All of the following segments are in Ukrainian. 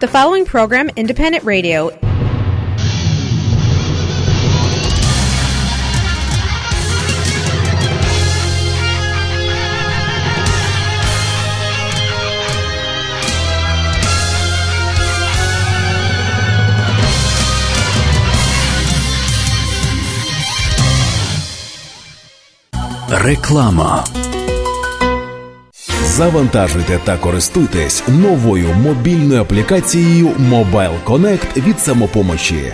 The following program, Independent Radio, Реклама. Завантажуйте та користуйтесь новою мобільною аплікацією Mobile Connect від самопомочі.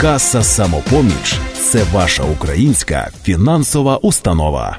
Каса самопоміч це ваша українська фінансова установа.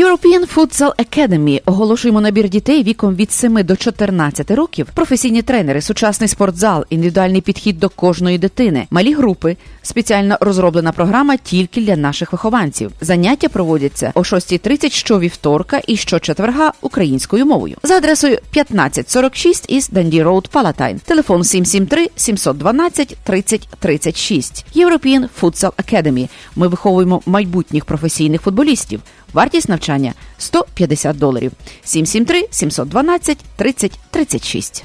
European Futsal Academy оголошуємо набір дітей віком від 7 до 14 років, професійні тренери, сучасний спортзал, індивідуальний підхід до кожної дитини, малі групи, спеціально розроблена програма тільки для наших вихованців. Заняття проводяться о 6.30 щовівторка і щочетверга українською мовою. За адресою 1546 East Dundee Road Palatine. Телефон 773 712 30 36. European Futsal Academy. Ми виховуємо майбутніх професійних футболістів. Вартість навчання 150 доларів. 773 712 30 36.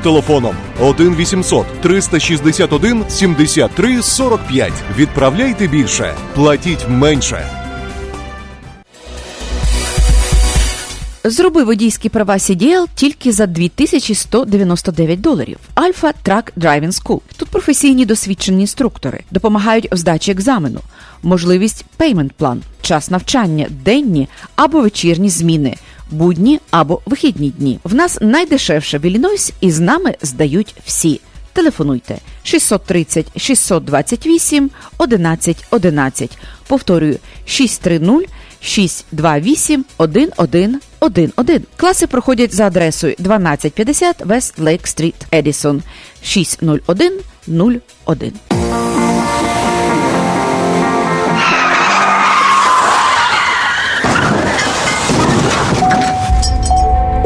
телефоном 1 800 361 73 45. Відправляйте більше, платіть менше. Зроби водійські права CDL тільки за 2199 доларів. Alpha Truck Driving School. Тут професійні досвідчені інструктори допомагають в здачі екзамену, можливість payment plan, час навчання, денні або вечірні зміни, будні або вихідні дні. В нас найдешевше в Іллінойс і з нами здають всі. Телефонуйте 630 628 11 11. Повторюю 630 628 1111. Класи проходять за адресою 1250 West Lake Street, Addison 60101.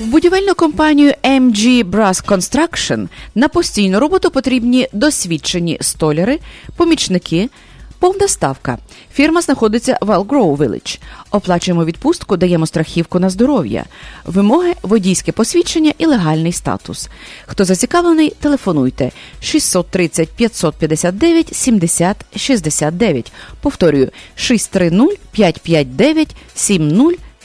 В будівельну компанію MG Brass Construction на постійну роботу потрібні досвідчені столяри, помічники, Повна ставка. Фірма знаходиться в Elgrove Village. Оплачуємо відпустку, даємо страхівку на здоров'я, вимоги, водійське посвідчення і легальний статус. Хто зацікавлений, телефонуйте 630 559 70 69. Повторюю 630 559 70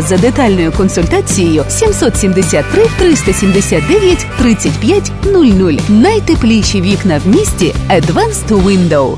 за детальною консультацією 773 379 35 00. Найтепліші вікна в місті Advanced Window.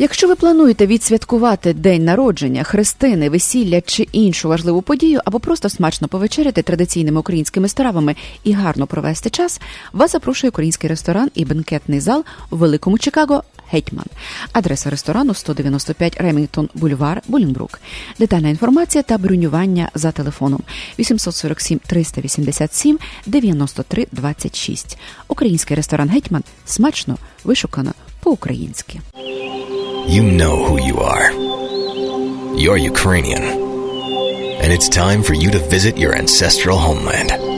Якщо ви плануєте відсвяткувати день народження, хрестини, весілля чи іншу важливу подію, або просто смачно повечеряти традиційними українськими стравами і гарно провести час, вас запрошує український ресторан і бенкетний зал у великому Чикаго. Гетьман, адреса ресторану 195 Ремінгтон Бульвар, Булінбрук. Детальна інформація та бронювання за телефоном 847 387 93 26. Український ресторан Гетьман смачно вишукано по-українськи. You know who you are. You're Ukrainian. And it's time for you to visit your ancestral homeland.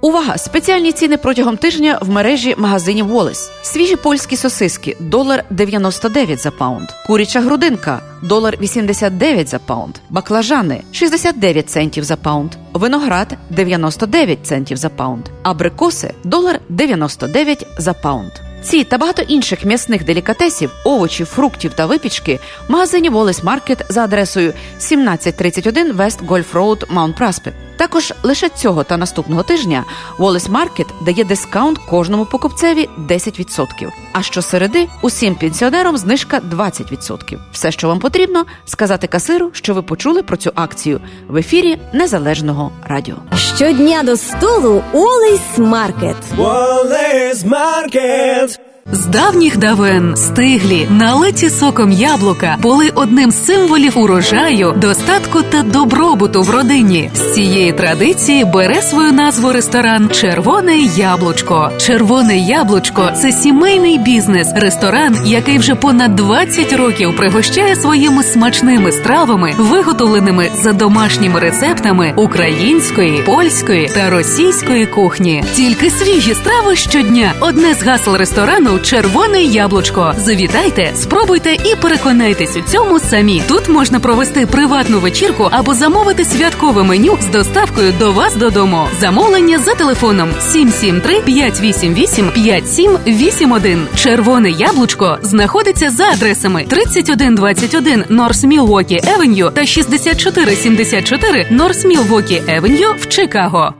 Увага! Спеціальні ціни протягом тижня в мережі магазинів Wally's. Свіжі польські сосиски долар 99 за pound. Куряча грудинка долар 89 за pound. Баклажани 69 центів за pound. Виноград 99 центів за pound. Абрикоси долар 99 за pound. Ці та багато інших м'ясних делікатесів, овочів, фруктів та випічки в магазині Wally's Market за адресою 1731 West Golf Road, Mount Prospect. Також лише цього та наступного тижня Wally's Market дає discount кожному покупцеві 10%. А щосереди усім пенсіонерам знижка 20%. Все, що вам потрібно, сказати касиру, що ви почули про цю акцію в ефірі Незалежного радіо. Щодня до столу Wally's Market. Wallace Market. З давніх давен стиглі, налиті соком яблука були одним з символів урожаю, достатку та добробуту в родині. З цієї традиції бере свою назву ресторан Червоне яблучко. Червоне яблучко це сімейний бізнес, ресторан, який вже понад 20 років пригощає своїми смачними стравами, виготовленими за домашніми рецептами української, польської та російської кухні. Тільки свіжі страви щодня. Одне з гасел ресторану Червоне яблучко. Завітайте, спробуйте і переконайтесь у цьому самі. Тут можна провести приватну вечірку або замовити святкове меню з доставкою до вас додому. Замовлення за телефоном 773 588 5781. Червоне яблучко знаходиться за адресами 3121 Норс Мілвокі Евеню та 6474 Норс Мілвокі Евеню в Чикаго.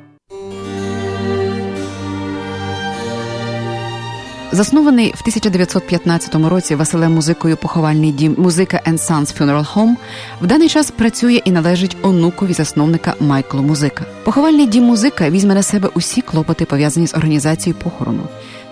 Заснований в 1915 році Василем музикою поховальний дім музика and Sons Funeral Home в даний час працює і належить онукові засновника Майклу Музика. Поховальний дім музика візьме на себе усі клопоти, пов'язані з організацією похорону.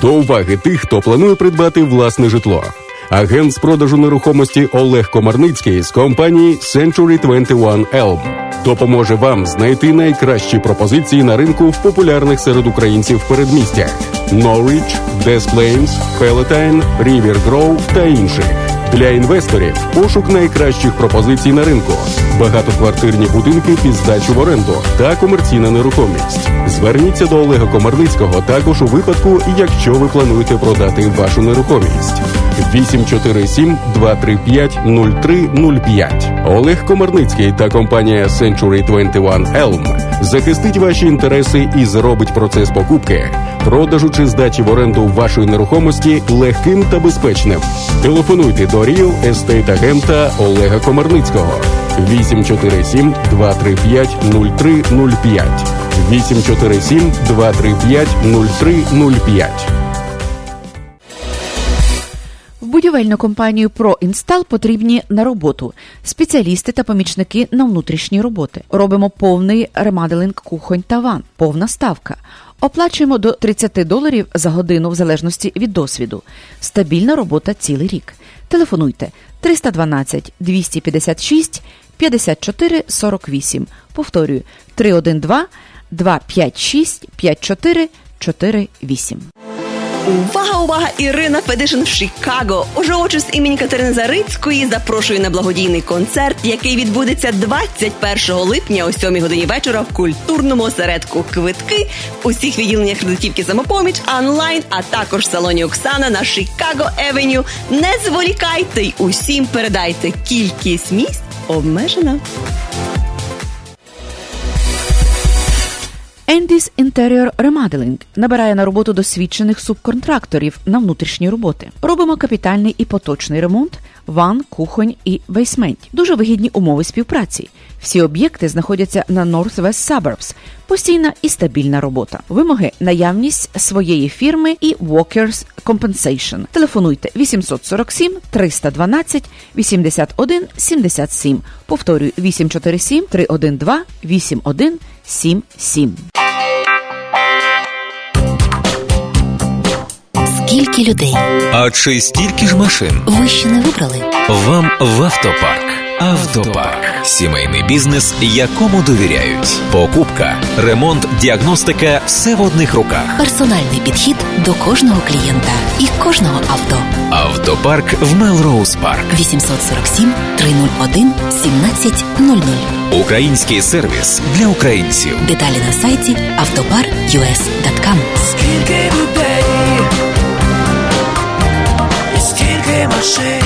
До уваги тих, хто планує придбати власне житло. Агент з продажу нерухомості Олег Комарницький з компанії Century 21 Elm допоможе вам знайти найкращі пропозиції на ринку в популярних серед українців передмістях Norwich, Des Plains, Palatine, River Grove та інших. Для інвесторів пошук найкращих пропозицій на ринку, багатоквартирні будинки під здачу в оренду та комерційна нерухомість. Зверніться до Олега Комарницького також у випадку, якщо ви плануєте продати вашу нерухомість. 847 235 0305. Олег Комарницький та компанія Century 21 Elm захистить ваші інтереси і зробить процес покупки, продажу чи здачі в оренду вашої нерухомості легким та безпечним. Телефонуйте до Real Estate агента Олега Комарницького 847 235 0305 847 235 0305 В будівельну компанію ProInstall потрібні на роботу спеціалісти та помічники на внутрішні роботи. Робимо повний ремаделинг кухонь та ван, повна ставка. Оплачуємо до 30 доларів за годину в залежності від досвіду. Стабільна робота цілий рік. Телефонуйте 312 256 54 48. Повторюю 312 256 54 48. Увага, увага! Ірина Федишин в Чикаго. Уже очі імені Катерини Зарицької запрошує на благодійний концерт, який відбудеться 21 липня о 7 годині вечора в культурному осередку. Квитки в усіх відділеннях кредитівки самопоміч, онлайн, а також в салоні Оксана на Чикаго Евеню. Не зволікайте й усім передайте. Кількість місць обмежена. Endis Interior Remodeling набирає на роботу досвідчених субконтракторів на внутрішні роботи. Робимо капітальний і поточний ремонт, ван, кухонь і бейсмент. Дуже вигідні умови співпраці. Всі об'єкти знаходяться на Northwest Suburbs. Постійна і стабільна робота. Вимоги наявність своєї фірми і Walkers Compensation. Телефонуйте 847 312 81 77. Повторюю 847 312 8177. Скільки людей? А чи стільки ж машин? Ви ще не вибрали? Вам в автопарк. Автопарк сімейний бізнес, якому довіряють. Покупка, ремонт, діагностика все в одних руках. Персональний підхід до кожного клієнта і кожного авто. Автопарк в Мелроуз Парк. 847 301 1700. Український сервіс для українців. Деталі на сайті автопар.us.com Скільки людей, машин.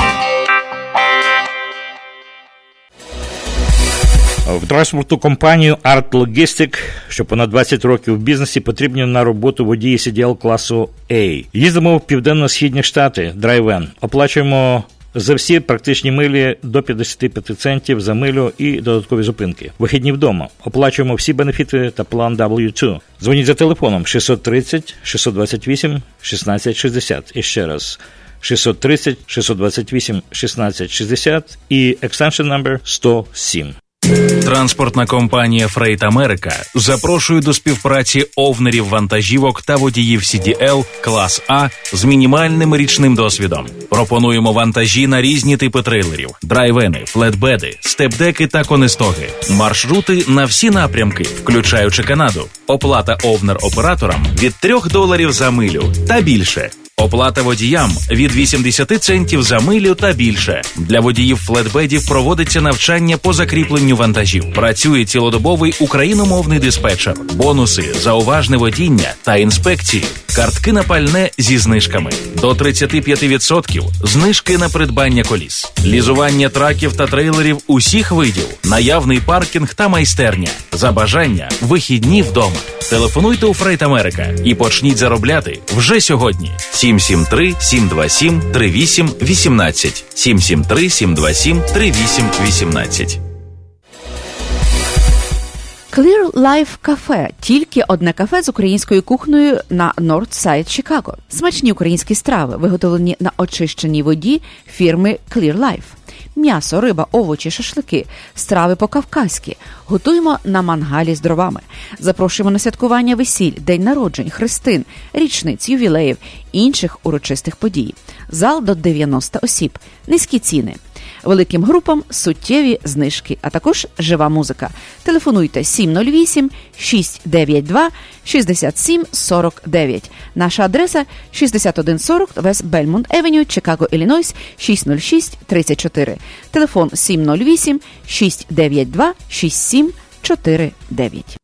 В транспортну компанію Art Logistic, що понад 20 років в бізнесі, потрібні на роботу водії CDL класу A. Їздимо в південно-східні штати, драйвен. Оплачуємо за всі практичні милі до 55 центів за милю і додаткові зупинки. Вихідні вдома. Оплачуємо всі бенефіти та план W2. Дзвоніть за телефоном 630 628 1660. І ще раз 630 628 1660 і extension number 107. Транспортна компанія Фрейт Америка запрошує до співпраці овнерів вантажівок та водіїв CDL клас А з мінімальним річним досвідом. Пропонуємо вантажі на різні типи трейлерів: драйвени, флетбеди, степдеки та конестоги, маршрути на всі напрямки, включаючи Канаду. Оплата овнер операторам від 3 доларів за милю та більше. Оплата водіям від 80 центів за милю та більше. Для водіїв флетбедів проводиться навчання по закріпленню вантажів. Працює цілодобовий україномовний диспетчер, бонуси за уважне водіння та інспекції, картки на пальне зі знижками до 35% знижки на придбання коліс, лізування траків та трейлерів усіх видів, наявний паркінг та майстерня. За бажання вихідні вдома. Телефонуйте у Freight America і почніть заробляти вже сьогодні. 773 727 38 18 773 727 38 18 Clear Life Cafe – тільки одне кафе з українською кухнею на North Side Чикаго. Смачні українські страви, виготовлені на очищеній воді фірми Clear Life. М'ясо, риба, овочі, шашлики, страви по-кавказьки. Готуємо на мангалі з дровами. Запрошуємо на святкування весіль, день народжень, хрестин, річниць, ювілеїв, інших урочистих подій. Зал до 90 осіб, низькі ціни. Великим групам суттєві знижки, а також жива музика. Телефонуйте 708 692 67 49. Наша адреса 6140 Вест Бельмонт Евеню, Чикаго, Іллінойс 606 34. Телефон 708 692 6749.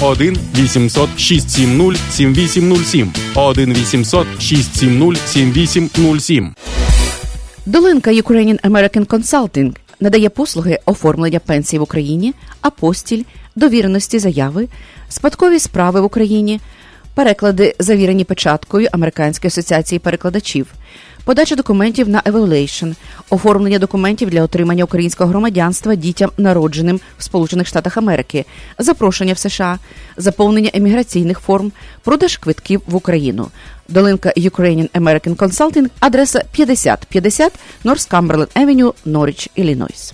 1 800 670 7807 1 800 670 7807 Долинка Ukrainian American Consulting надає послуги оформлення пенсій в Україні, апостіль, довіреності заяви, спадкові справи в Україні, переклади, завірені печаткою Американської асоціації перекладачів, подача документів на evaluation, оформлення документів для отримання українського громадянства дітям, народженим в Сполучених Штатах Америки, запрошення в США, заповнення еміграційних форм, продаж квитків в Україну. Долинка Ukrainian American Consulting, адреса 5050 North Cumberland Avenue, Норріч, Іллінойс.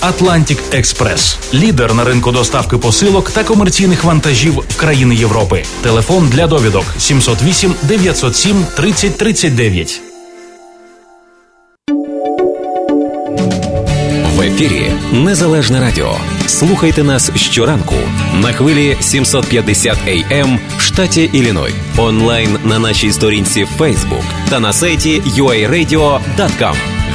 Atlantic Express. лідер на ринку доставки посилок та комерційних вантажів в країни Європи. Телефон для довідок 708 907 30 39. В ефірі Незалежне Радіо. Слухайте нас щоранку на хвилі 750 AM в штаті Іліной. Онлайн на нашій сторінці Facebook та на сайті uaradio.com.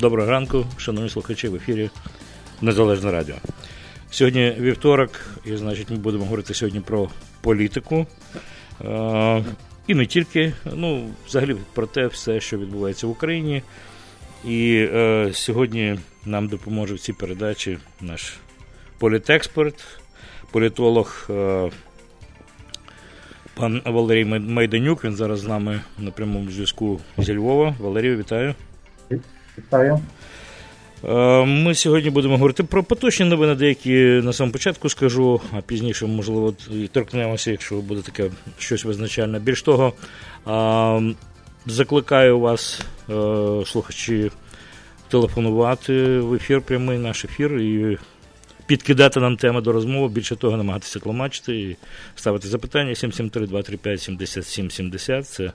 Доброго ранку, шановні слухачі в ефірі Незалежне Радіо. Сьогодні вівторок, і значить, ми будемо говорити сьогодні про політику. Е, і не тільки, ну, взагалі про те все, що відбувається в Україні. І е, сьогодні нам допоможе в цій передачі наш політексперт, політолог е, пан Валерій Майданюк. Він зараз з нами на прямому зв'язку зі Львова. Валерію, вітаю. Вітаю. Е, Ми сьогодні будемо говорити про поточні новини, деякі на самому початку скажу, а пізніше, можливо, і торкнемося, якщо буде таке щось визначальне. Більш того, закликаю вас, е, слухачі, телефонувати в ефір, прямий наш ефір і підкидати нам теми до розмови. Більше того, намагатися тлумачити і ставити запитання 773-235-7770. Це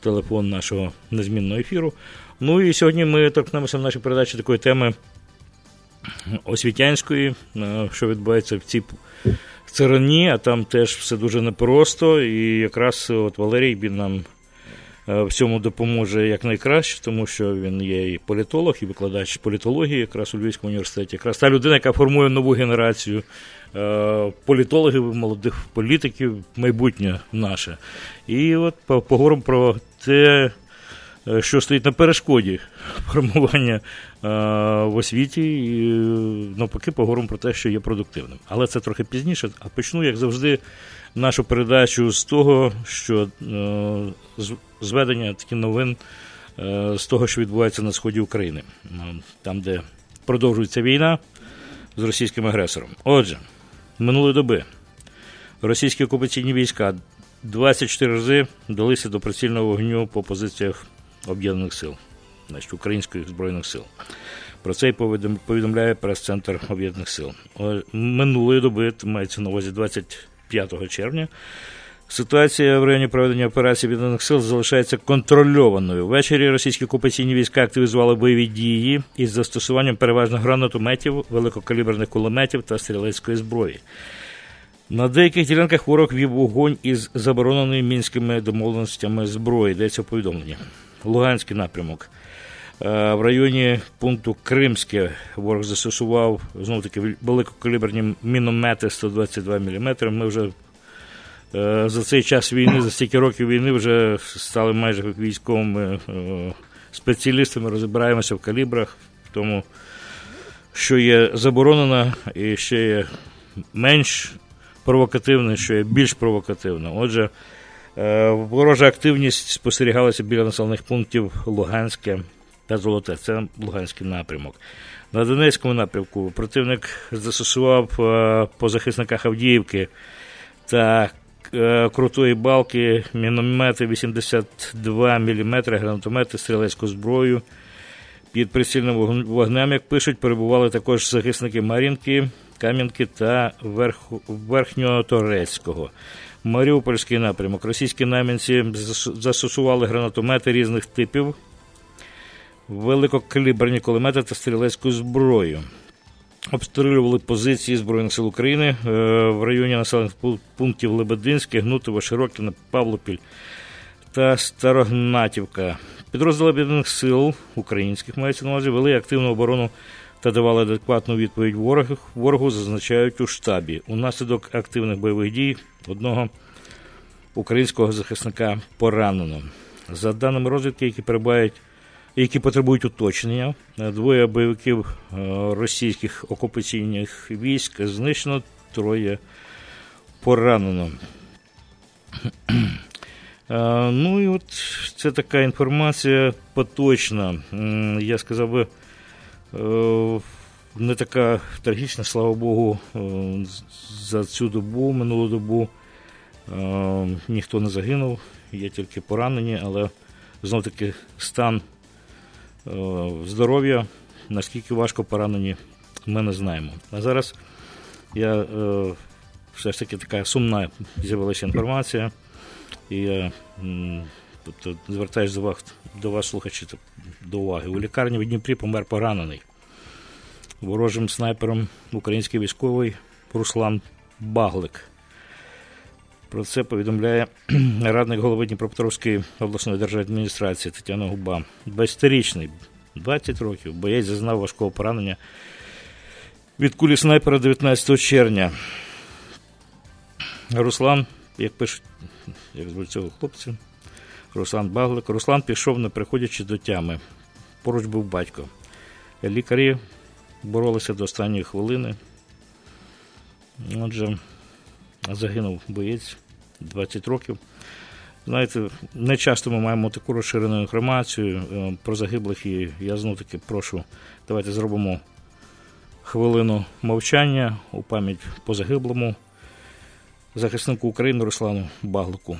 телефон нашого незмінного ефіру. Ну і сьогодні ми торкнемося в нашій передачі такої теми освітянської, е, що відбувається в цій царині, а там теж все дуже непросто. І якраз от Валерій він нам е, в цьому допоможе якнайкраще, тому що він є і політолог, і викладач політології, якраз у Львівському університеті, якраз та людина, яка формує нову генерацію е, політологів, молодих політиків, майбутнє наше. І от поговоримо про те. Е, що стоїть на перешкоді формування е, в освіті, і навпаки, поговоримо про те, що є продуктивним. Але це трохи пізніше. А почну, як завжди, нашу передачу з того, що е, зведення таких новин з того, що відбувається на сході України, там, де продовжується війна. з російським агресором. Отже, минулої доби російські окупаційні війська 24 рази далися до прицільного вогню по позиціях Об'єднаних сил, значить, українських збройних сил. Про це й повідомляє прес-центр Об'єднаних сил. Минулої доби, мається на увазі 25 червня. Ситуація в районі проведення операції Об'єднаних сил залишається контрольованою. Ввечері російські окупаційні війська активізували бойові дії із застосуванням переважно гранатометів, великокаліберних кулеметів та стрілецької зброї. На деяких ділянках ворог вів вогонь із забороненими мінськими домовленостями зброї. Йдеться повідомлення. Луганський напрямок. Е, в районі пункту Кримське ворог застосував знову таки великокаліберні міномети 122 мм. Ми вже е, за цей час війни, за стільки років війни, вже стали майже військовими е, спеціалістами, розбираємося в калібрах, в тому, що є заборонено і ще є менш провокативне, що є більш провокативне. Отже, ворожа активність спостерігалася біля населених пунктів Луганське та Золоте. Це Луганський напрямок. На Донецькому напрямку противник застосував е, по захисниках Авдіївки та е, крутої балки, міномети 82 мм, гранатомети, стрілецьку зброю. Під прицільним вогнем, як пишуть, перебували також захисники Мар'їнки, Кам'янки та Верхньоторецького. Маріупольський напрямок. Російські намінці застосували гранатомети різних типів великокаліберні кулемети та стрілецьку зброю. Обстрілювали позиції Збройних сил України е, в районі населених пунктів Лебединське, Гнутово, Широкіне, Павлопіль та Старогнатівка. Підрозділи об'єднаних сил українських мається на увазі, вели активну оборону та давали адекватну відповідь ворогу, ворогу, зазначають у штабі. Унаслідок активних бойових дій одного українського захисника поранено. За даними розвідки, які перебувають які потребують уточнення. Двоє бойовиків е, російських окупаційних військ знищено, троє поранено. Е, ну і от це така інформація поточна. Я сказав би, не така трагічна, слава Богу, за цю добу, минулу добу ніхто не загинув, є тільки поранені, але знов таки стан Е, здоров'я, наскільки важко поранені, ми не знаємо. А зараз я е, все ж таки така сумна з'явилася інформація, і я тобто, звертаюся до вас, до вас, слухачі, до уваги. У лікарні в Дніпрі помер поранений ворожим снайпером український військовий Руслан Баглик. Про це повідомляє радник голови Дніпропетровської обласної державної адміністрації Тетяна Губа. 20-річний, 20 років, боєць зазнав важкого поранення від кулі снайпера 19 червня. Руслан, як пишуть, як звуть цього хлопця, Руслан Баглик. Руслан пішов, не приходячи до тями. Поруч був батько. Лікарі боролися до останньої хвилини. Отже, загинув боєць 20 років. Знаєте, не часто ми маємо таку розширену інформацію е, про загиблих, і я знову таки прошу, давайте зробимо хвилину мовчання у пам'ять по загиблому захиснику України Руслану Баглику.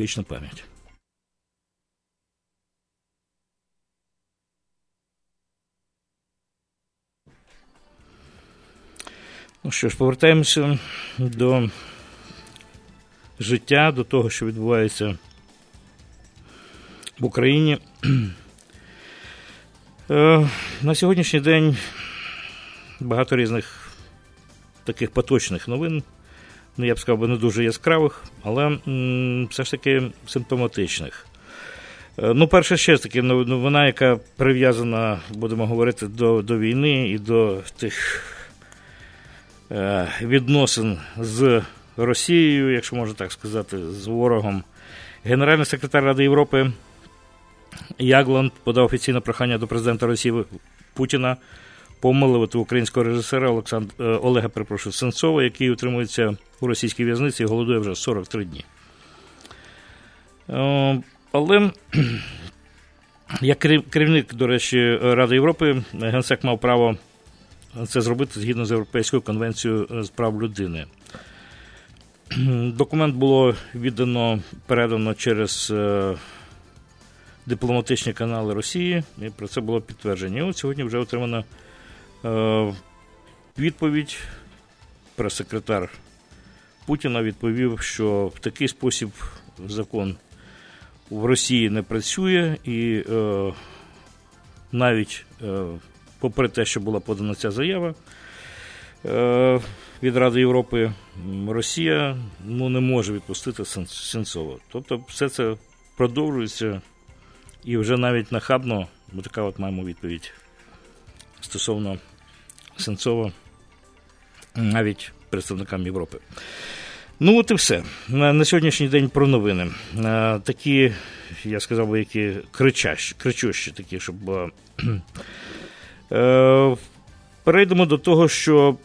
Вічна пам'ять. Ну що ж, повертаємося до життя, до того, що відбувається в Україні. Е, на сьогоднішній день багато різних таких поточних новин. Ну, я б сказав, не дуже яскравих, але все ж таки симптоматичних. Е, ну, перше, ще таки новина, яка прив'язана, будемо говорити, до до війни і до тих відносин з Росією, якщо можна так сказати, з ворогом. Генеральний секретар Ради Європи Ягланд подав офіційне прохання до президента Росії Путіна помилувати українського режисера Олександр е, Олега перепрошую, Сенцова, який утримується у російській в'язниці і голодує вже 43 дні. Е, але як керівник, до речі, Ради Європи, генсек мав право це зробити згідно з Європейською конвенцією з прав людини. Документ було віддано, передано через дипломатичні канали Росії, і про це було підтвердження. І от сьогодні вже отримана відповідь. Прес-секретар Путіна відповів, що в такий спосіб закон в Росії не працює, і е, навіть е, попри те, що була подана ця заява е, від Ради Європи, Росія ну, не може відпустити Сенцова. Тобто все це продовжується і вже навіть нахабно, бо така от маємо відповідь стосовно Сенцова навіть представникам Європи. Ну, от і все. На, на сьогоднішній день про новини. А, такі, я сказав би, які кричащі, кричущі такі, щоб. Е, перейдемо до того, що.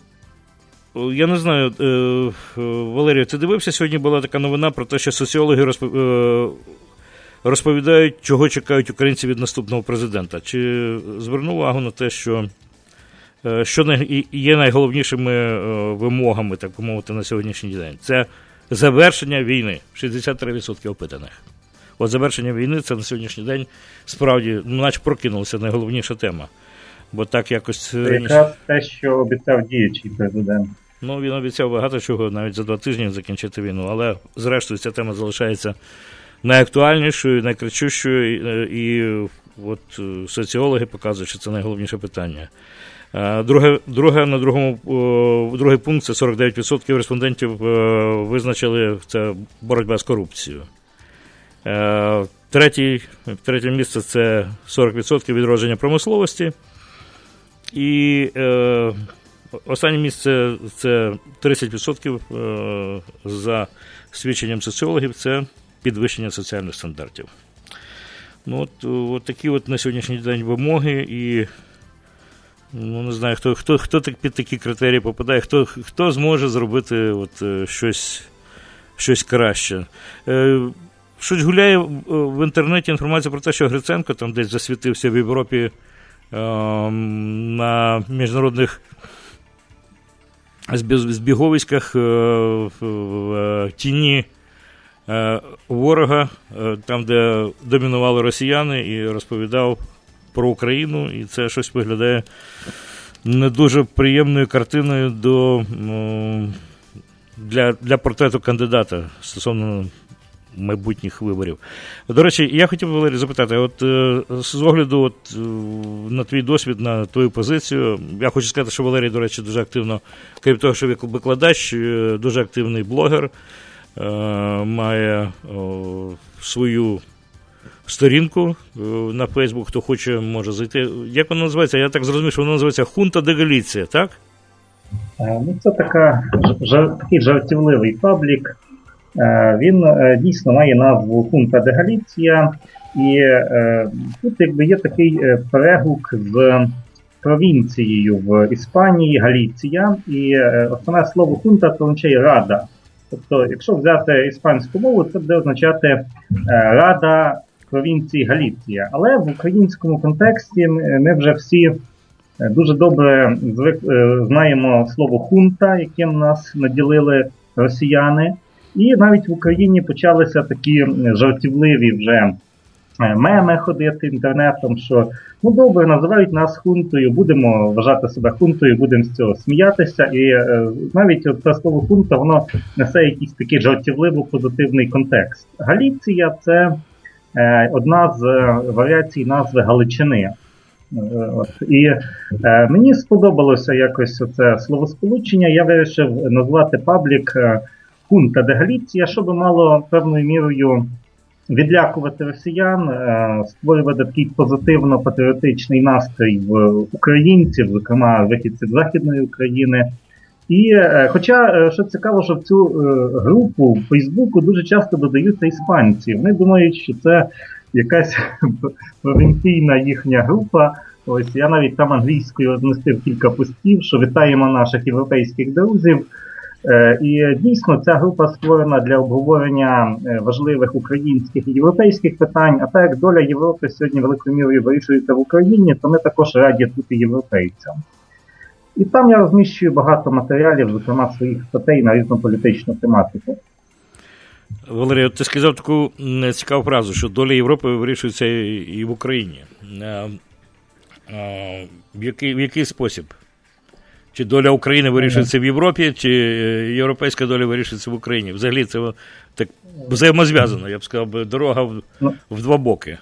Я не знаю, е, Валерію, ти дивився, сьогодні була така новина про те, що соціологи е, розповідають, чого чекають українці від наступного президента. Чи звернув увагу на те, що Е, що є найголовнішими е, вимогами, так би мовити, на сьогоднішній день. Це завершення війни. 63% опитаних. От завершення війни це на сьогоднішній день справді, ну, наче прокинулася найголовніша тема. Бо так якось. Це якраз те, що обіцяв діючий президент. Ну, він обіцяв багато чого, навіть за два тижні закінчити війну, але зрештою ця тема залишається найактуальнішою, найкричущою, і, і от соціологи показують, що це найголовніше питання. Е, друге, друге на другому другий пункт це 49% респондентів е, визначили це боротьба з корупцією. Е, третій, Третє місце це 40% відродження промисловості. І е, останнє місце це 30% за свідченням соціологів це підвищення соціальних стандартів. Ну, от, от такі от на сьогоднішній день вимоги і Ну, не знаю, хто хто, хто так під такі критерії попадає, хто хто зможе зробити от, е, щось щось краще. Е, Щось гуляє в інтернеті інформація про те, що Гриценко там десь засвітився в Європі е, на міжнародних збіговиськах е, в тіні е, ворога, е, там, де домінували росіяни, і розповідав про Україну, і це щось виглядає не дуже приємною картиною до, для, для портрету кандидата стосовно. Майбутніх виборів. До речі, я хотів би Валерій, запитати: от е, з огляду от, е, на твій досвід, на твою позицію, я хочу сказати, що Валерій, до речі, дуже активно, крім того, що викладач, е, дуже активний блогер, має свою сторінку на Фейсбук, хто хоче, може зайти. Як вона називається? Я так зрозумів, що вона називається Хунта де Галіція, так? Ну, Це така, жар, такий жартівливий паблік. Е, він дійсно має назву Хунта де Галіція, і тут якби є такий перегук з провінцією в Іспанії, Галіція, і основне слово хунта то означає рада. Тобто, якщо взяти іспанську мову, це буде означати рада провінції Галіція. Але в українському контексті ми вже всі е, дуже добре е, знаємо слово хунта, яким нас наділили росіяни. І навіть в Україні почалися такі жартівливі вже е, меми ходити інтернетом, що ну добре, називають нас хунтою, будемо вважати себе хунтою, будемо з цього сміятися. І навіть це слово хунта воно несе якийсь такий жартівливо позитивний контекст. Галіція це Е, одна з е, варіацій назви Галичини. Е, от. І е, мені сподобалося якось це словосполучення. Я вирішив назвати паблік Хунта де Галіція, щоб мало певною мірою відлякувати росіян, е, створювати такий позитивно-патріотичний настрій в українців, зокрема вихідців Західної України. І е, хоча е, що цікаво, що в цю групу в Фейсбуку дуже часто додаються іспанці. Вони думають, що це якась провінційна їхня група. Ось я навіть там англійською розмістив кілька постів, що вітаємо наших європейських друзів. І дійсно ця група створена для обговорення важливих українських і європейських питань. А так як доля Європи сьогодні великою мірою вирішується в Україні, то ми також раді бути європейцям. І там я розміщую багато матеріалів, зокрема своїх статей на різну політичну тематику. Валерій, ти сказав таку цікаву фразу, що доля Європи вирішується і в Україні. В який, в який спосіб? Чи доля України вирішується в Європі, чи європейська доля вирішується в Україні? Взагалі це так взаємозв'язано, я б сказав, дорога в, ну, в два боки.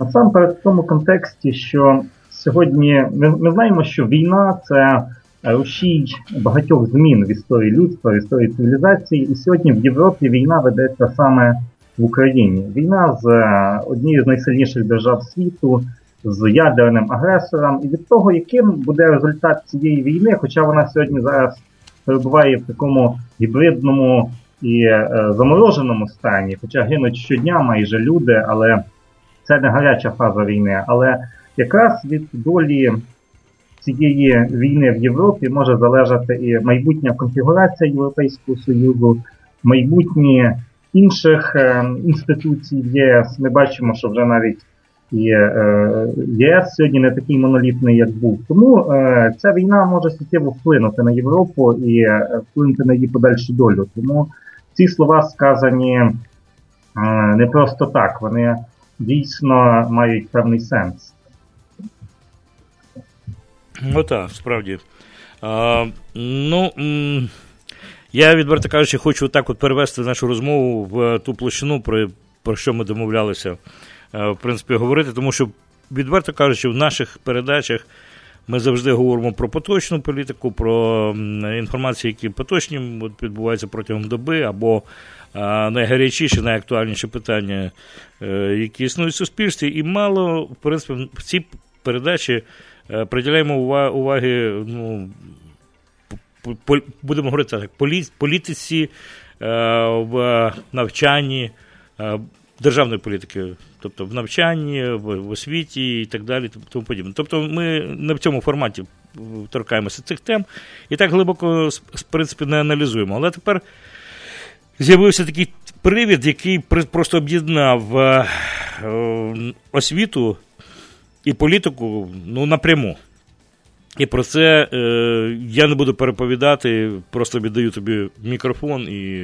Насамперед, в тому контексті, що сьогодні ми, ми знаємо, що війна це рушій багатьох змін в історії людства, в історії цивілізації. І сьогодні в Європі війна ведеться саме в Україні. Війна з однією з найсильніших держав світу з ядерним агресором, і від того, яким буде результат цієї війни, хоча вона сьогодні зараз перебуває в такому гібридному і е, замороженому стані, хоча гинуть щодня майже люди, але це не гаряча фаза війни. Але якраз від долі цієї війни в Європі може залежати і майбутня конфігурація Європейського Союзу, майбутнє інших е, інституцій в єС. Ми бачимо, що вже навіть і е, ЄС сьогодні не такий монолітний, як був. Тому е, ця війна може суттєво вплинути на Європу і е, вплинути на її подальшу долю. Тому ці слова сказані е, не просто так, вони дійсно мають певний сенс. Ну так, справді. А, Ну. Я, відверто кажучи, хочу так от перевести нашу розмову в ту площину, про, про що ми домовлялися. Е, в принципі, говорити, тому що, відверто кажучи, в наших передачах ми завжди говоримо про поточну політику, про інформацію, які поточні відбуваються протягом доби, або а, найгарячіші, найактуальніші питання, е, які існують в суспільстві, і мало, в принципі, в цій передачі е, приділяємо уваги, ну, будемо говорити так, політиці, в навчанні державної політики, тобто в навчанні, в, в освіті і так далі. Тому подібне. Тобто ми не в цьому форматі торкаємося цих тем і так глибоко в принципі, не аналізуємо. Але тепер з'явився такий привід, який просто об'єднав е, освіту і політику ну, напряму. І про це е, я не буду переповідати, просто віддаю тобі мікрофон і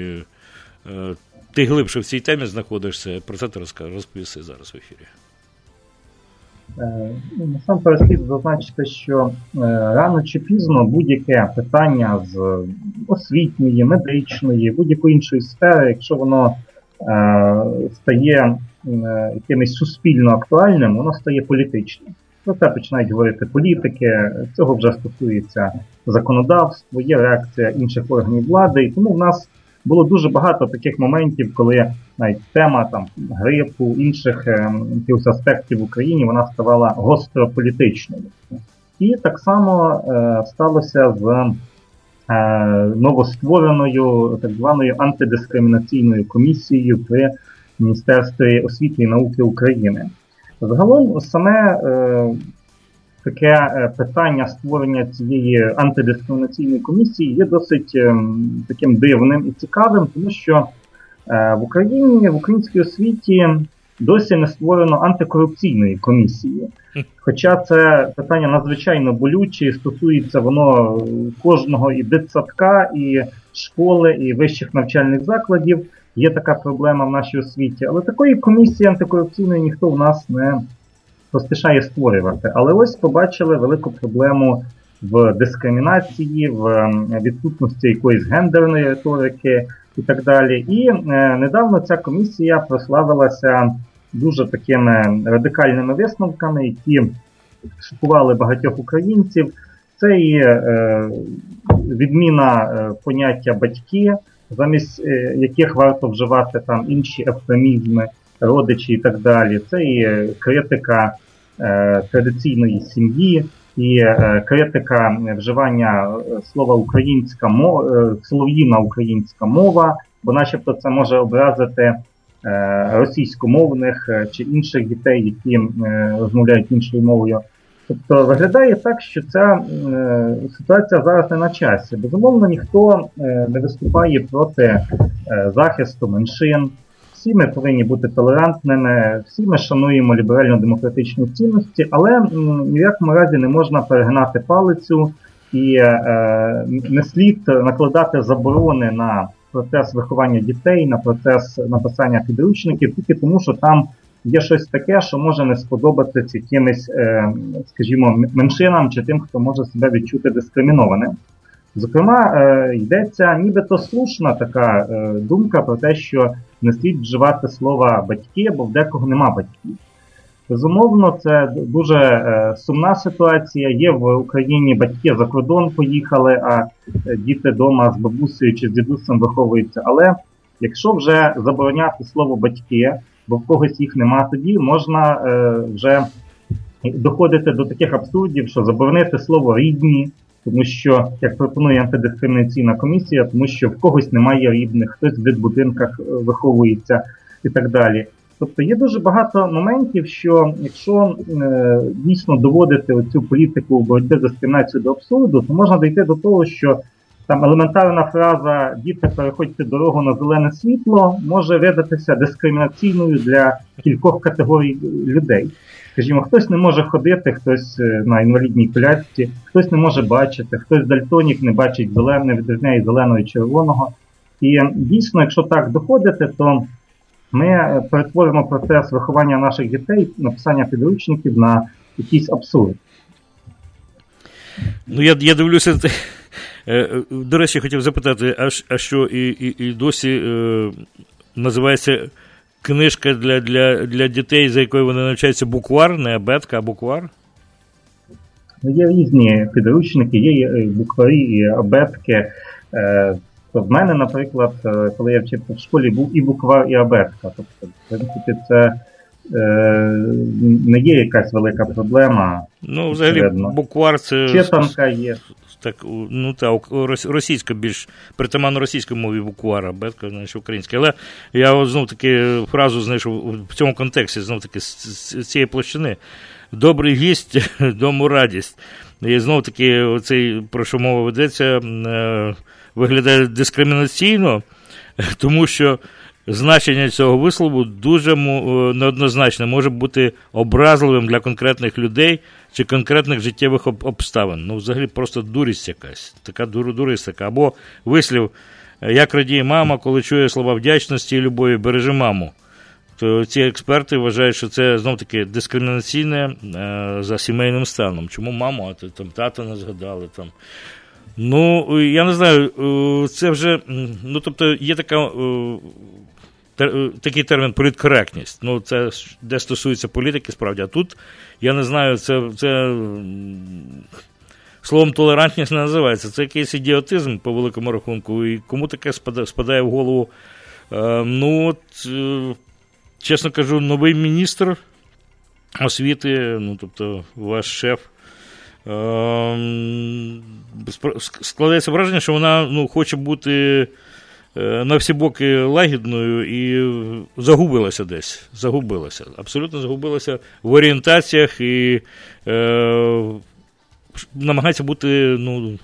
е, ти глибше в цій темі знаходишся, про це ти розповіси зараз в ефірі. Е, ну, насамперед слід зазначити, що е, рано чи пізно будь-яке питання з освітньої, медичної, будь-якої іншої сфери, якщо воно е, стає якимось суспільно актуальним, воно стає політичним. Про це починають говорити політики, цього вже стосується законодавство, є реакція інших органів влади, і тому в нас було дуже багато таких моментів, коли навіть тема там грипу, інших е, аспектів в Україні вона ставала гостро політичною. І так само е, сталося з е, новоствореною так званою антидискримінаційною комісією при Міністерстві освіти і науки України. Загалом саме е, таке е, питання створення цієї антидискримінаційної комісії є досить ем, таким дивним і цікавим, тому що е, в Україні в українській освіті досі не створено антикорупційної комісії. Хоча це питання надзвичайно болюче, стосується воно кожного і дитсадка, і школи, і вищих навчальних закладів. Є така проблема в нашій освіті, але такої комісії антикорупційної ніхто в нас не поспішає створювати. Але ось побачили велику проблему в дискримінації, в відсутності якоїсь гендерної риторики і так далі. І е, недавно ця комісія прославилася дуже такими радикальними висновками, які шокували багатьох українців. Це і е, відміна е, поняття батьки, замість яких варто вживати там інші ефемізми родичі і так далі. Це і критика е, традиційної сім'ї, і е, критика вживання слова українська мова, е, слов'їна українська мова, бо начебто це може образити російськомовних чи інших дітей, які розмовляють іншою мовою. Тобто виглядає так, що ця ситуація зараз не на часі. Безумовно, ніхто не виступає проти захисту меншин всі ми повинні бути толерантними, всі ми шануємо ліберально-демократичні цінності, але ні в якому разі не можна перегнати палицю і е, не слід накладати заборони на процес виховання дітей, на процес написання підручників, тільки тому, що там є щось таке, що може не сподобатися якимось, е, скажімо, меншинам чи тим, хто може себе відчути дискримінованим. Зокрема, е, йдеться нібито слушна така е, думка про те, що не слід вживати слова батьки, бо в декого нема батьків. Безумовно, це дуже е, сумна ситуація. Є в Україні батьки за кордон поїхали, а діти вдома з бабусею чи з дідусем виховуються. Але якщо вже забороняти слово батьки, бо в когось їх нема, тоді можна вже доходити до таких абсурдів, що заборонити слово рідні тому що, як пропонує антидискримінаційна комісія, тому що в когось немає рідних, хтось в дитбудинках е, виховується і так далі. Тобто є дуже багато моментів, що якщо е, дійсно доводити оцю політику боротьби з дискримінацією до абсурду, то можна дійти до того, що там елементарна фраза Діти переходьте дорогу на зелене світло може видатися дискримінаційною для кількох категорій людей. Скажімо, хтось не може ходити, хтось е, на інвалідній колясці, хтось не може бачити, хтось дальтонік не бачить зелене, відрізняє зеленого і червоного. І дійсно, якщо так доходити, то ми е, перетворимо процес виховання наших дітей, написання підручників на якийсь абсурд. Ну, я я дивлюся. Е, до речі, хотів запитати, а що і і, і досі е, називається книжка для для, для дітей, за якою вони навчаються буквар, не абетка, а буквар? Ну, Є різні підручники, є букварі і абетки. Е, в мене, наприклад, е, коли я вчився в школі, був і буквар, і абетка. Тобто, в принципі, це е, не є якась велика проблема. Ну, взагалі, буквар це. Читанка є так, ну так, російська більш притаманно російській мові буквара, бетка, знаєш, українська. Але я знов таки фразу знайшов в цьому контексті, знов таки з цієї площини. Добрий гість, дому радість. І знов таки, оцей, про що мова ведеться, е, виглядає дискримінаційно, тому що значення цього вислову дуже неоднозначне, може бути образливим для конкретних людей чи конкретних життєвих обставин. Ну, взагалі, просто дурість якась, така дуристика. Або вислів, як радіє мама, коли чує слова вдячності і любові, бережи маму. То ці експерти вважають, що це знов таки дискримінаційне е, за сімейним станом. Чому маму, а там тата не згадали там. Ну, я не знаю, е, це вже, ну тобто, є така е, Е, такий термін політкоректність. Ну, це де стосується політики, справді. А тут я не знаю, це це словом толерантність не називається. Це якийсь ідіотизм по великому рахунку. І кому таке спадає, спадає в голову. Е, ну, от, е, чесно кажу, новий міністр освіти, ну, тобто, ваш шеф. Е, складається враження, що вона ну, хоче бути. Е, на всі боки лагідною і загубилася десь. Загубилася. Абсолютно загубилася в орієнтаціях і е, намагається бути ну,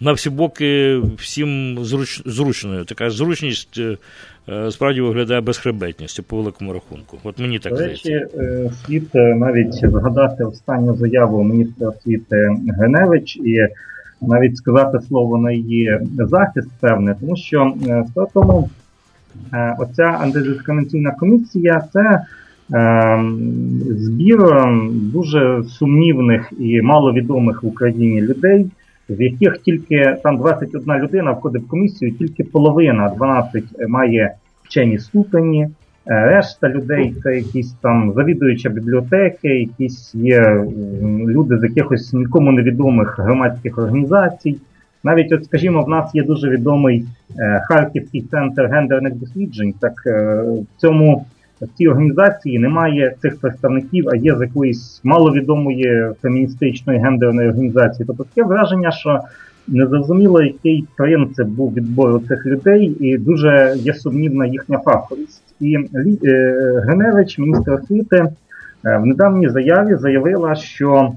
на всі боки всім зруч, зручною. Така зручність е, е справді виглядає безхребетністю по великому рахунку. От мені так здається. До речі, е, слід навіть згадати останню заяву міністра освіти Гриневич і навіть сказати слово на її захист певне, тому що е, тому е, оця антидискримінаційна комісія це е, збір дуже сумнівних і маловідомих в Україні людей, з яких тільки там 21 людина входить в комісію, тільки половина 12 має вчені ступені. Е, решта людей це якісь там завідуюча бібліотеки, якісь є люди з якихось нікому невідомих громадських організацій. Навіть, от, скажімо, в нас є дуже відомий е, Харківський центр гендерних досліджень. Так е, в цьому в цій організації немає цих представників, а є з якоїсь маловідомої феміністичної гендерної організації. Тобто таке враження, що незрозуміло, який принцип був відбору цих людей, і дуже є сумнівна їхня фаховість. І е, Геневич, міністр освіти, е, в недавній заяві заявила, що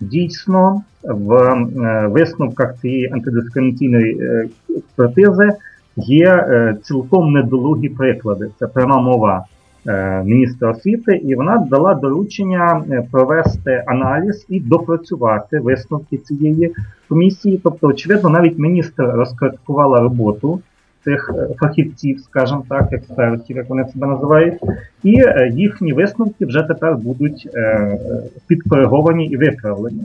дійсно в е, висновках цієї антидискримінаційної експертизи є цілком недолугі приклади. Це пряма мова міністра освіти, і вона дала доручення провести аналіз і допрацювати висновки цієї комісії. Тобто, очевидно, навіть міністр розкриткувала роботу цих фахівців, скажімо так, експертів, як вони себе називають, і їхні висновки вже тепер будуть підкориговані і виправлені.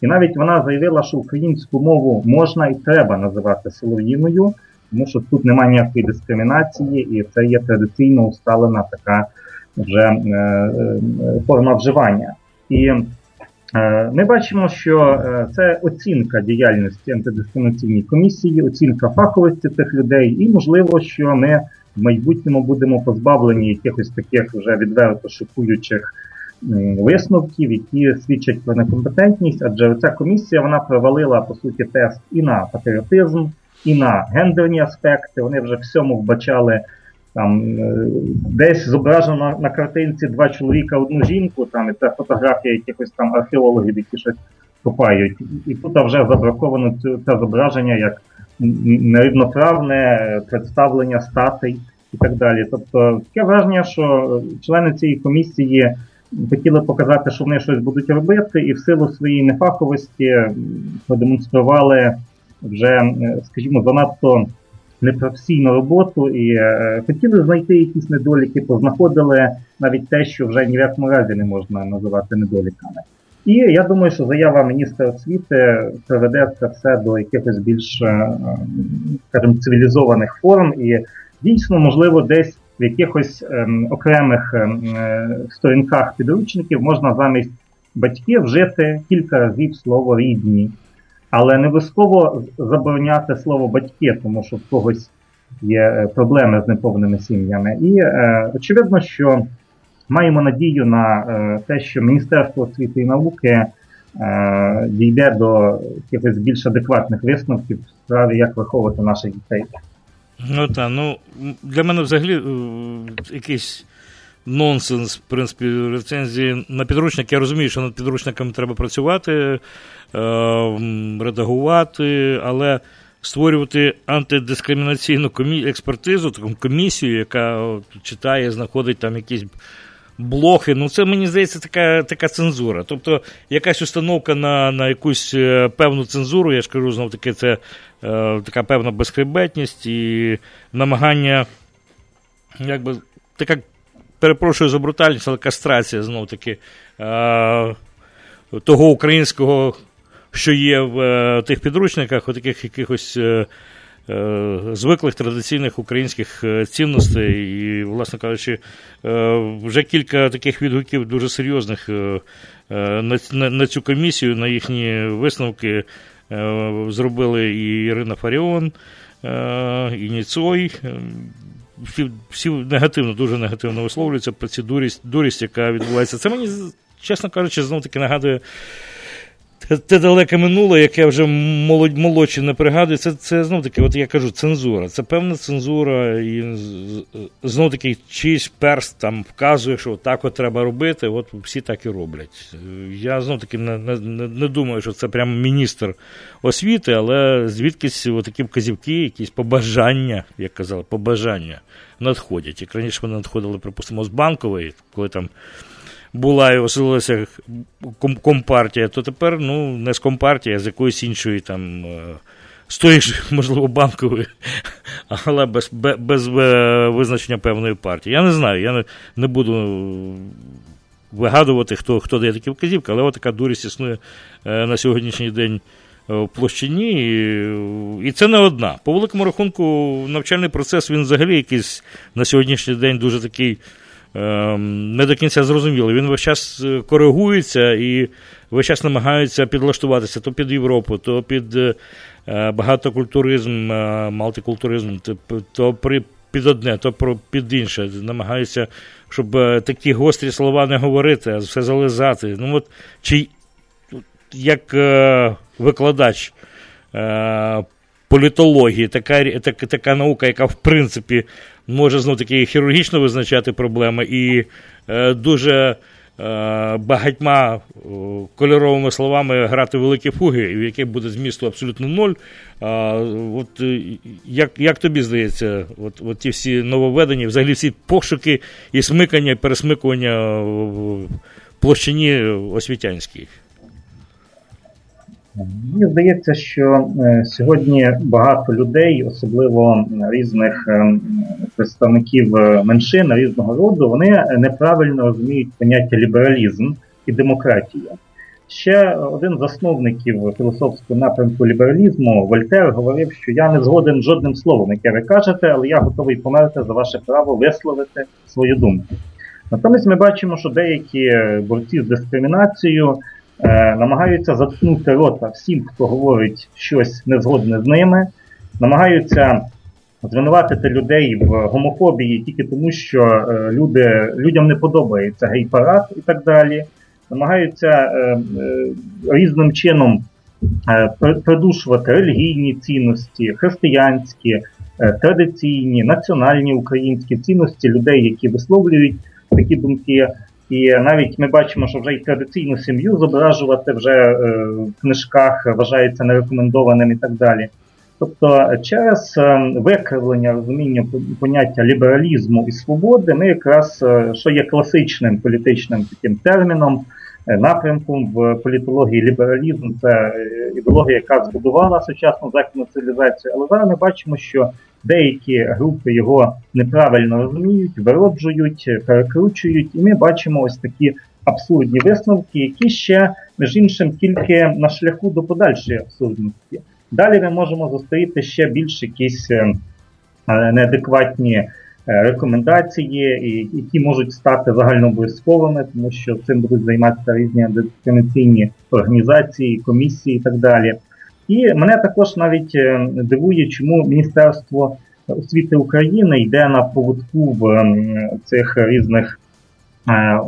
І навіть вона заявила, що українську мову можна і треба називати солов'їною, тому що тут немає ніякої дискримінації, і це є традиційно усталена така вже е, е, форма вживання. І е, ми бачимо, що це оцінка діяльності антидискримінаційної комісії, оцінка фаховості цих людей, і можливо, що ми в майбутньому будемо позбавлені якихось таких вже відверто шокуючих висновків, які свідчать про некомпетентність, адже ця комісія вона провалила по суті тест і на патріотизм, і на гендерні аспекти. Вони вже всьому вбачали там е, десь зображено на картинці два чоловіка, одну жінку. Там і це фотографія якихось там археологів, які щось копають, і тут вже забраковано це зображення як нерівноправне представлення статей і так далі. Тобто таке враження, що члени цієї комісії хотіли показати, що вони щось будуть робити, і в силу своєї нефаховості продемонстрували вже, скажімо, занадто непрофесійну роботу. І е, хотіли знайти якісь недоліки, познаходили навіть те, що вже ні в якому разі не можна називати недоліками. І я думаю, що заява міністра освіти приведе це все до якихось більш, е, скажімо, цивілізованих форм, і дійсно, можливо, десь в якихось ем, окремих ем, е, сторінках підручників можна замість батьків вжити кілька разів слово рідні, але не обов'язково забороняти слово батьки, тому що в когось є е, проблеми з неповними сім'ями. І е, очевидно, що маємо надію на е, те, що Міністерство освіти і науки. Е, дійде до якихось більш адекватних висновків в справі, як виховувати наших дітей. Ну так, ну для мене взагалі е, якийсь нонсенс, в принципі, рецензії на підручник. Я розумію, що над підручниками треба працювати, е, редагувати, але створювати антидискримінаційну експертизу, таку комісію, яка читає, знаходить там якісь блохи. Ну, це мені здається така така цензура. Тобто якась установка на на якусь е, певну цензуру, я ж кажу, знов таки, це е, така певна безхребетність і намагання, якби така, перепрошую за брутальність, але кастрація знов таки е, того українського, що є в е, тих підручниках, у таких якихось. Е, звиклих традиційних українських цінностей. І, власне кажучи, вже кілька таких відгуків дуже серйозних на цю комісію, на їхні висновки зробили і Ірина Фаріон, і Ніцой. Всі, всі негативно, дуже негативно висловлюються про цю дурість, дурість, яка відбувається. Це мені, чесно кажучи, знов таки нагадує те далеке минуле, яке вже молодь, молодші не пригадує, це це знов таки, от я кажу, цензура. Це певна цензура, і знов таки чийсь перст там вказує, що так от треба робити, от всі так і роблять. Я знов таки не, не, не думаю, що це прямо міністр освіти, але звідкись такі вказівки, якісь побажання, як казали, побажання надходять. Як раніше вони надходили, припустимо, з банкової, коли там була і оселилася компартія, то тепер ну, не з компартії, а з якоїсь іншої там. Е, з тої ж, можливо, банкової, але без без е, визначення певної партії. Я не знаю, я не не буду вигадувати, хто хто дає такі вказівки, але така дурість існує е, на сьогоднішній день в площині. І, і це не одна. По великому рахунку, навчальний процес він взагалі якийсь на сьогоднішній день дуже такий не до кінця зрозуміло. Він весь час е, коригується і весь час намагається підлаштуватися то під Європу, то під е, багатокультуризм, е, мультикультуризм, то при. Під одне, то про під інше. Намагаються, щоб такі гострі слова не говорити, а все зализати. Ну от, Чи як е, викладач е, політології, така так, така наука, яка в принципі може знов таки хірургічно визначати проблеми і е, дуже багатьма кольоровими словами грати великі фуги, в яких буде змісту абсолютно ноль. От Як як тобі здається, от, от ті всі нововведення, взагалі всі пошуки і смикання, пересмикування в площині освітянській? Мені здається, що е, сьогодні багато людей, особливо різних е, представників е, меншин різного роду, вони неправильно розуміють поняття лібералізм і демократія. Ще один з засновників філософського напрямку лібералізму Вольтер говорив, що я не згоден жодним словом, яке ви кажете, але я готовий померти за ваше право висловити свою думку. Натомість ми бачимо, що деякі борці з дискримінацією е, намагаються заткнути рота всім, хто говорить щось незгодне з ними, намагаються звинуватити людей в гомофобії тільки тому, що е, люди, людям не подобається гей-парад і так далі. Намагаються е, е, різним чином е, придушувати релігійні цінності, християнські, е, традиційні, національні українські цінності людей, які висловлюють такі думки. І навіть ми бачимо, що вже й традиційну сім'ю зображувати вже е, в книжках вважається нерекомендованим і так далі. Тобто, через е, викривлення розуміння поняття лібералізму і свободи, ми якраз е, що є класичним політичним таким терміном, напрямком в політології лібералізм, це ідеологія, яка збудувала сучасну західну цивілізацію. Але зараз ми бачимо, що деякі групи його неправильно розуміють, вироджують, перекручують, і ми бачимо ось такі абсурдні висновки, які ще, між іншим, тільки на шляху до подальшої абсурдності. Далі ми можемо зустріти ще більш якісь е, неадекватні е, рекомендації, які можуть стати загальнообов'язковими, тому що цим будуть займатися різні дискримінаційні організації, комісії і так далі. І мене також навіть е, дивує, чому Міністерство освіти України йде на поводку в цих різних е, е,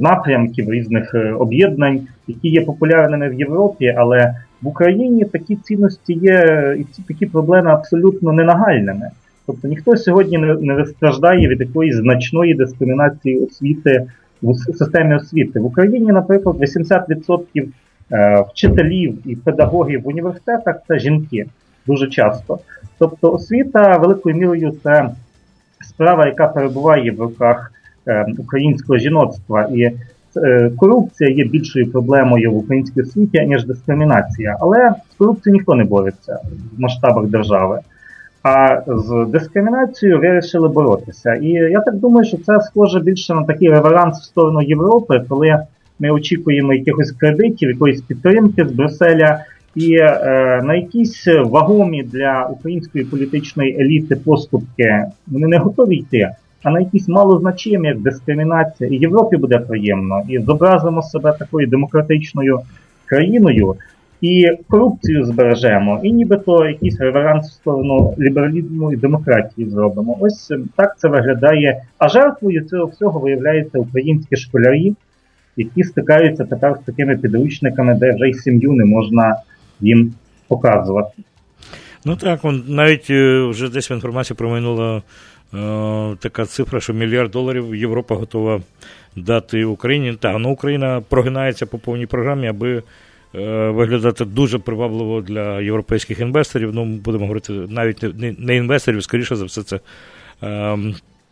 напрямків, різних об'єднань, які є популярними в Європі, але в Україні такі цінності є і такі проблеми абсолютно ненагальними. Тобто ніхто сьогодні не страждає від якоїсь значної дискримінації освіти в системі освіти в Україні, наприклад, 80% Е, вчителів і педагогів в університетах це жінки дуже часто. Тобто освіта великою мірою це справа, яка перебуває в руках е, українського жіноцтва. І е, корупція є більшою проблемою в українській освіті, ніж дискримінація. Але з корупцією ніхто не бореться в масштабах держави. А з дискримінацією вирішили боротися. І я так думаю, що це схоже більше на такий реверанс в сторону Європи, коли ми очікуємо якихось кредитів, якоїсь підтримки з Брюсселя, і е, на якісь вагомі для української політичної еліти поступки вони не готові йти. А на якісь малозначимі, як дискримінація, і Європі буде приємно, і зобразимо себе такою демократичною країною, і корупцію збережемо, і нібито якийсь реверанс в сторону лібералізму і демократії зробимо. Ось так це виглядає. А жертвою цього всього виявляється українські школярі, які стикаються тепер з такими підручниками, де вже й сім'ю не можна їм показувати. Ну так, навіть е, вже десь в інформації промайнула е, така цифра, що мільярд доларів Європа готова дати Україні. Так, ну Україна прогинається по повній програмі, аби е, виглядати дуже привабливо для європейських інвесторів. Ну, будемо говорити, навіть не, інвесторів, скоріше за все, це. Е,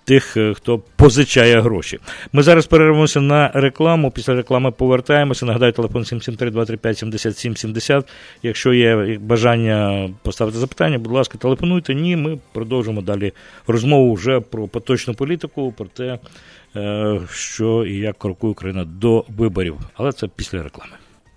тих, е, хто позичає гроші. Ми зараз перервемося на рекламу. Після реклами повертаємося. Нагадаю, телефон 773-235-7770. Якщо є бажання поставити запитання, будь ласка, телефонуйте. Ні, ми продовжимо далі розмову вже про поточну політику, про те, е, що і як крокує Україна до виборів. Але це після реклами.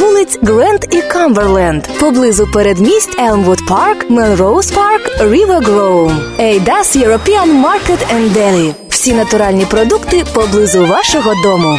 вулиць Гренд і Камберленд, поблизу передмість Елмвуд Парк, Мелроуз Парк, Рівер Гроув, Eidas European Market and. Всі натуральні продукти поблизу вашого дому.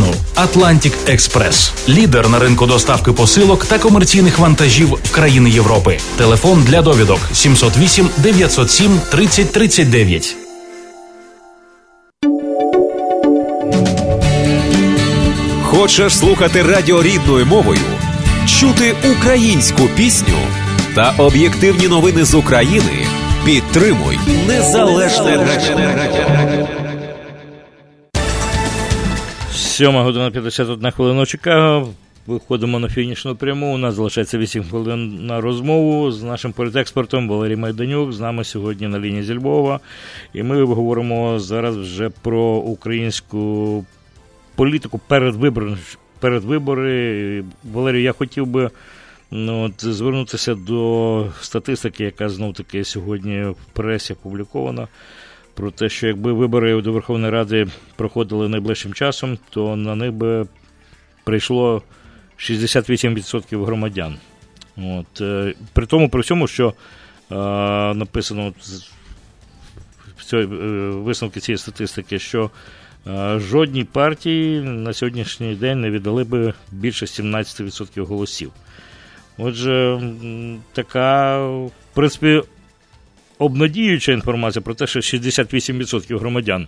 Atlantic Express. лідер на ринку доставки посилок та комерційних вантажів в країни Європи. Телефон для довідок 708 907 30 39. Хочеш слухати радіо рідною мовою, чути українську пісню та об'єктивні новини з України? Підтримуй незалежне радіо. 7 година 51 хвилина Чикаго. Виходимо на фінішну пряму. У нас залишається 8 хвилин на розмову з нашим політекспертом Валерій Майданюк. З нами сьогодні на лінії зі Львова. І ми говоримо зараз вже про українську політику перед вибори. Валерій, я хотів би ну, от, звернутися до статистики, яка знов таки сьогодні в пресі опублікована про те, що якби вибори до Верховної Ради проходили найближчим часом, то на них би прийшло 68% громадян. От, е, При тому, при всьому, що е, написано в цій, е, висновки цієї статистики, що е, жодній партії на сьогоднішній день не віддали би більше 17% голосів. Отже, така, в принципі, обнадіюча інформація про те, що 68% громадян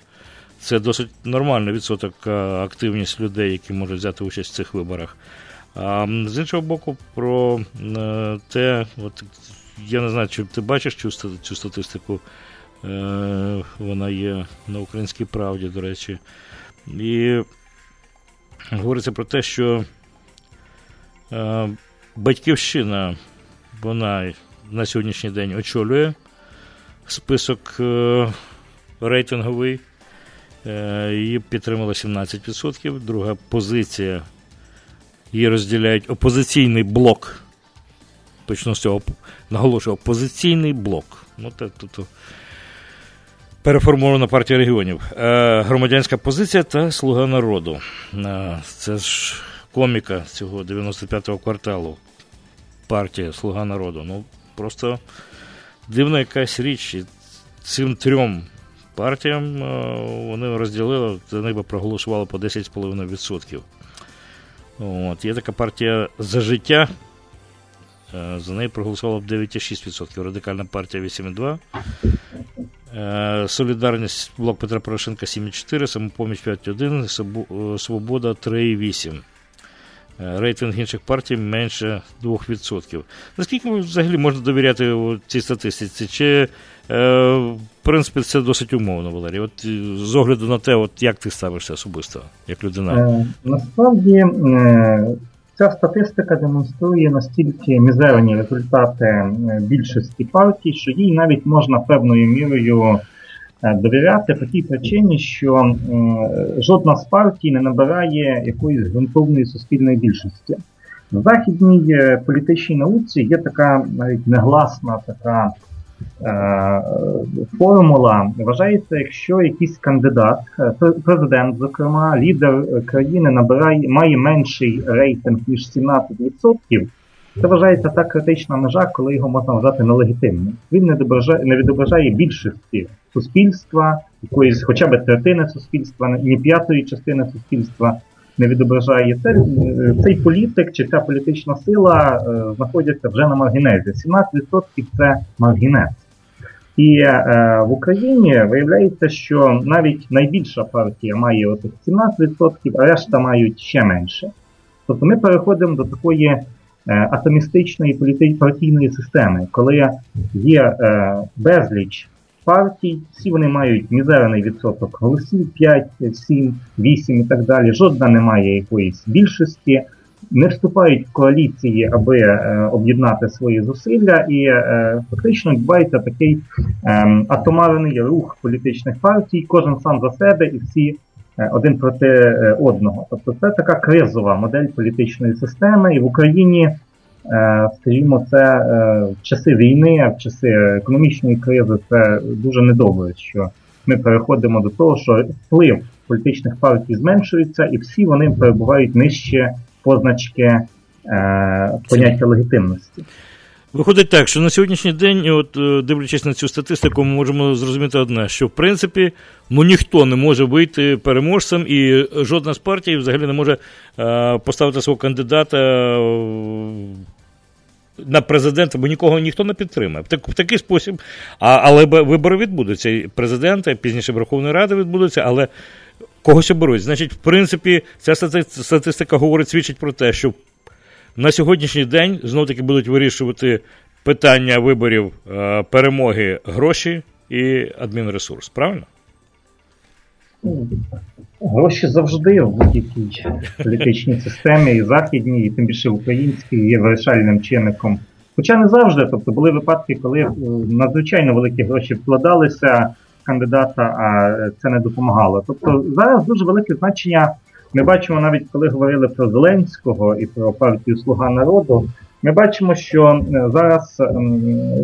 це досить нормальний відсоток активність людей, які можуть взяти участь в цих виборах. А з іншого боку, про е, те, от я не знаю, чи ти бачиш цю, цю статистику, е, вона є на українській правді, до речі. І говориться про те, що е, батьківщина, вона на сьогоднішній день очолює список е, рейтинговий. Е, її підтримало 17%. Друга позиція. Її розділяють опозиційний блок. Почну з цього наголошую, опозиційний блок. Ну, тобто переформована партія регіонів. Е, громадянська позиція та Слуга народу. Це ж коміка цього 95-го кварталу. Партія Слуга народу. Ну, просто дивна якась річ. Цим трьом партіям вони розділили, за них проголосували по 10,5%. От. Є така партія за життя. За неї проголосувало б 9,6%. Радикальна партія 8,2%. Солідарність блок Петра Порошенка 7,4, самопоміч 5,1, Свобода 3,8. Рейтинг інших партій менше 2%. Наскільки взагалі можна довіряти цій статистиці? Чи, в принципі, це досить умовно, Валерій? От з огляду на те, от як ти ставишся особисто, як людина? Насправді ця статистика демонструє настільки мізерні результати більшості партій, що їй навіть можна певною мірою довіряти по тій причині, що жодна з партій не набирає якоїсь ґрунтовної суспільної більшості. В західній політичній науці є така навіть негласна така формула. Вважається, якщо якийсь кандидат, президент, зокрема, лідер країни набирає має менший рейтинг ніж 17%, це вважається та критична межа, коли його можна вважати нелегітимним. Він не відображає більшості суспільства, якоїсь хоча б третини суспільства, ні п'ятої частини суспільства не відображає. Це, цей політик чи ця політична сила е, знаходяться вже на маргінезі. 17% це маргінез. І е, в Україні виявляється, що навіть найбільша партія має отих 17%, а решта мають ще менше. Тобто ми переходимо до такої Е, атомістичної партійної системи, коли є е, безліч партій, всі вони мають мізерний відсоток голосів, 5, 7, 8 і так далі. Жодна не має якоїсь більшості, не вступають в коаліції, аби е, об'єднати свої зусилля, і фактично відбувається такий ем, атомарний рух політичних партій, кожен сам за себе і всі. Е, один проти е, одного. Тобто це така кризова модель політичної системи, і в Україні, е, скажімо, це в часи війни, в часи економічної кризи, це дуже недобре, що ми переходимо до того, що вплив політичних партій зменшується, і всі вони перебувають нижче позначки поняття легітимності. Виходить так, що на сьогоднішній день, от е, дивлячись на цю статистику, ми можемо зрозуміти одне, що в принципі ну ніхто не може вийти переможцем, і жодна з партій взагалі не може е, поставити свого кандидата на президента, бо нікого ніхто не підтримає. В, так, в такий спосіб, а, але вибори відбудуться. І президента, пізніше Верховної Ради відбудуться, але когось оберуть. Значить, в принципі, ця статистика говорить, свідчить про те, що на сьогоднішній день знов таки будуть вирішувати питання виборів е, перемоги гроші і адмінресурс. Правильно? Гроші завжди в будь-якій політичній системі, і західній, і тим більше українській, є вирішальним чинником. Хоча не завжди, тобто були випадки, коли е, надзвичайно великі гроші вкладалися в кандидата, а це не допомагало. Тобто зараз дуже велике значення ми бачимо навіть, коли говорили про Зеленського і про партію Слуга народу. Ми бачимо, що е, зараз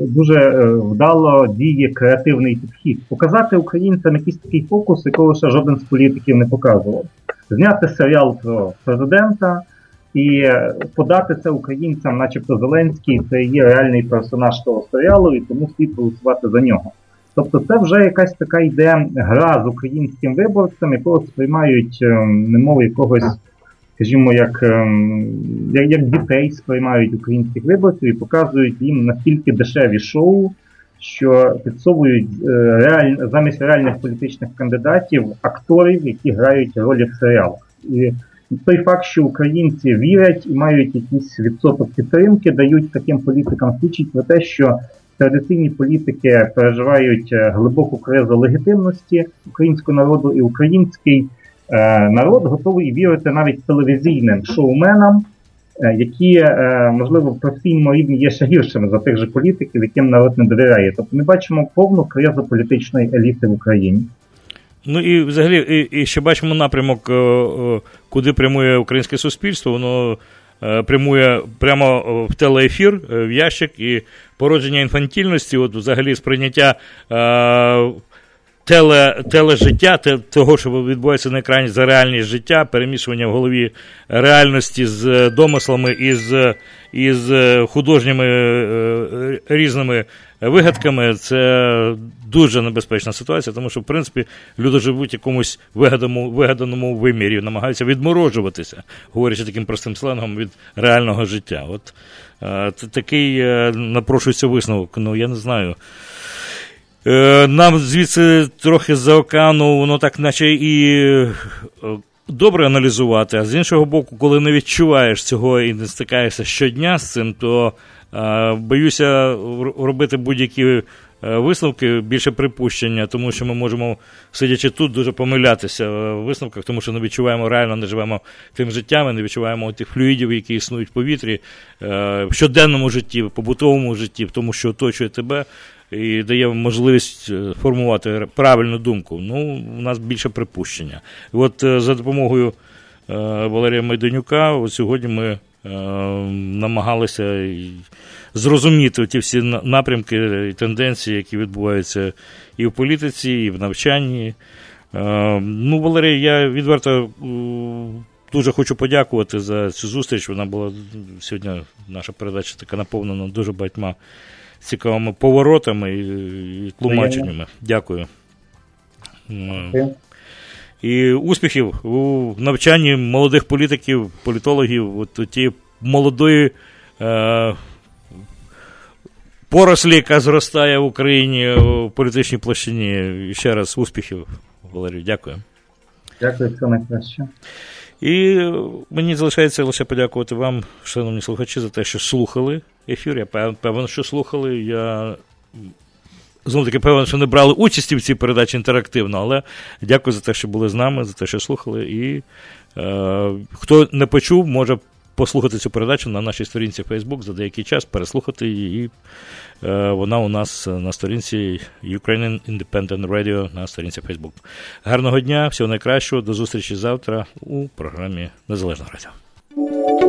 дуже е, вдало діє креативний підхід. Показати українцям якийсь такий фокус, якого ще жоден з політиків не показував. Зняти серіал про президента і е, подати це українцям, начебто Зеленський, це є реальний персонаж того серіалу, і тому слід голосувати за нього. Тобто це вже якась така йде гра з українським виборцем, якого сприймають ем, немов якогось, скажімо, як, ем, як як, дітей сприймають українських виборців і показують їм настільки дешеві шоу, що підсовують е, реаль, замість реальних політичних кандидатів акторів, які грають ролі в серіалах. І той факт, що українці вірять і мають якийсь відсоток підтримки, дають таким політикам свідчить про те, що традиційні політики переживають е, глибоку кризу легітимності українського народу, і український е, народ готовий вірити навіть телевізійним шоуменам, е, які, можливо, в професійному рівні є ще гіршими за тих же політиків, яким народ не довіряє. Тобто ми бачимо повну кризу політичної еліти в Україні. Ну і взагалі, і, і ще бачимо напрямок, куди прямує українське суспільство. Воно прямує прямо в телеефір, е, в ящик і породження інфантільності, от взагалі сприйняття. Е, теле, тележиття, те, того, що відбувається на екрані за реальність життя, перемішування в голові реальності з домислами і з, і з художніми різними вигадками, це дуже небезпечна ситуація, тому що, в принципі, люди живуть в якомусь вигаданому, вигаданому вимірі, намагаються відморожуватися, говорячи таким простим сленгом від реального життя. От е, такий е, напрошується висновок. Ну, я не знаю. Е, нам звідси трохи з-за океану, воно так, наче і. Добре аналізувати, а з іншого боку, коли не відчуваєш цього і не стикаєшся щодня з цим, то Боюся робити будь-які е, висновки, більше припущення, тому що ми можемо, сидячи тут, дуже помилятися в висновках, тому що не відчуваємо реально, не живемо тим життям, не відчуваємо тих флюїдів, які існують в повітрі, е, в щоденному житті, в побутовому житті, в тому, що оточує тебе. І дає можливість е, формувати правильну думку. Ну, у нас більше припущення. От за допомогою Валерія Майданюка, от сьогодні ми намагалися зрозуміти ті всі напрямки і тенденції, які відбуваються і в політиці, і в навчанні. Ну, Валерій, я відверто дуже хочу подякувати за цю зустріч. Вона була сьогодні, наша передача така наповнена дуже багатьма цікавими поворотами і тлумаченнями. Дякую. Дякую. І успіхів у навчанні молодих політиків, політологів, от ті молодої е, порослі, яка зростає в Україні у політичній площині. І ще раз успіхів, Валерій, дякую. Дякую, все найкраще. І мені залишається лише подякувати вам, шановні слухачі, за те, що слухали ефір. Я певен, що слухали. Я знову таки певен, що не брали участі в цій передачі інтерактивно, але дякую за те, що були з нами, за те, що слухали. І е, хто не почув, може послухати цю передачу на нашій сторінці Facebook за деякий час, переслухати її. І е, вона у нас на сторінці Ukrainian Independent Radio на сторінці Facebook. Гарного дня, всього найкращого, до зустрічі завтра у програмі Незалежне Радіо.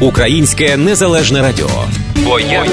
Українське незалежне радіо. Бо я.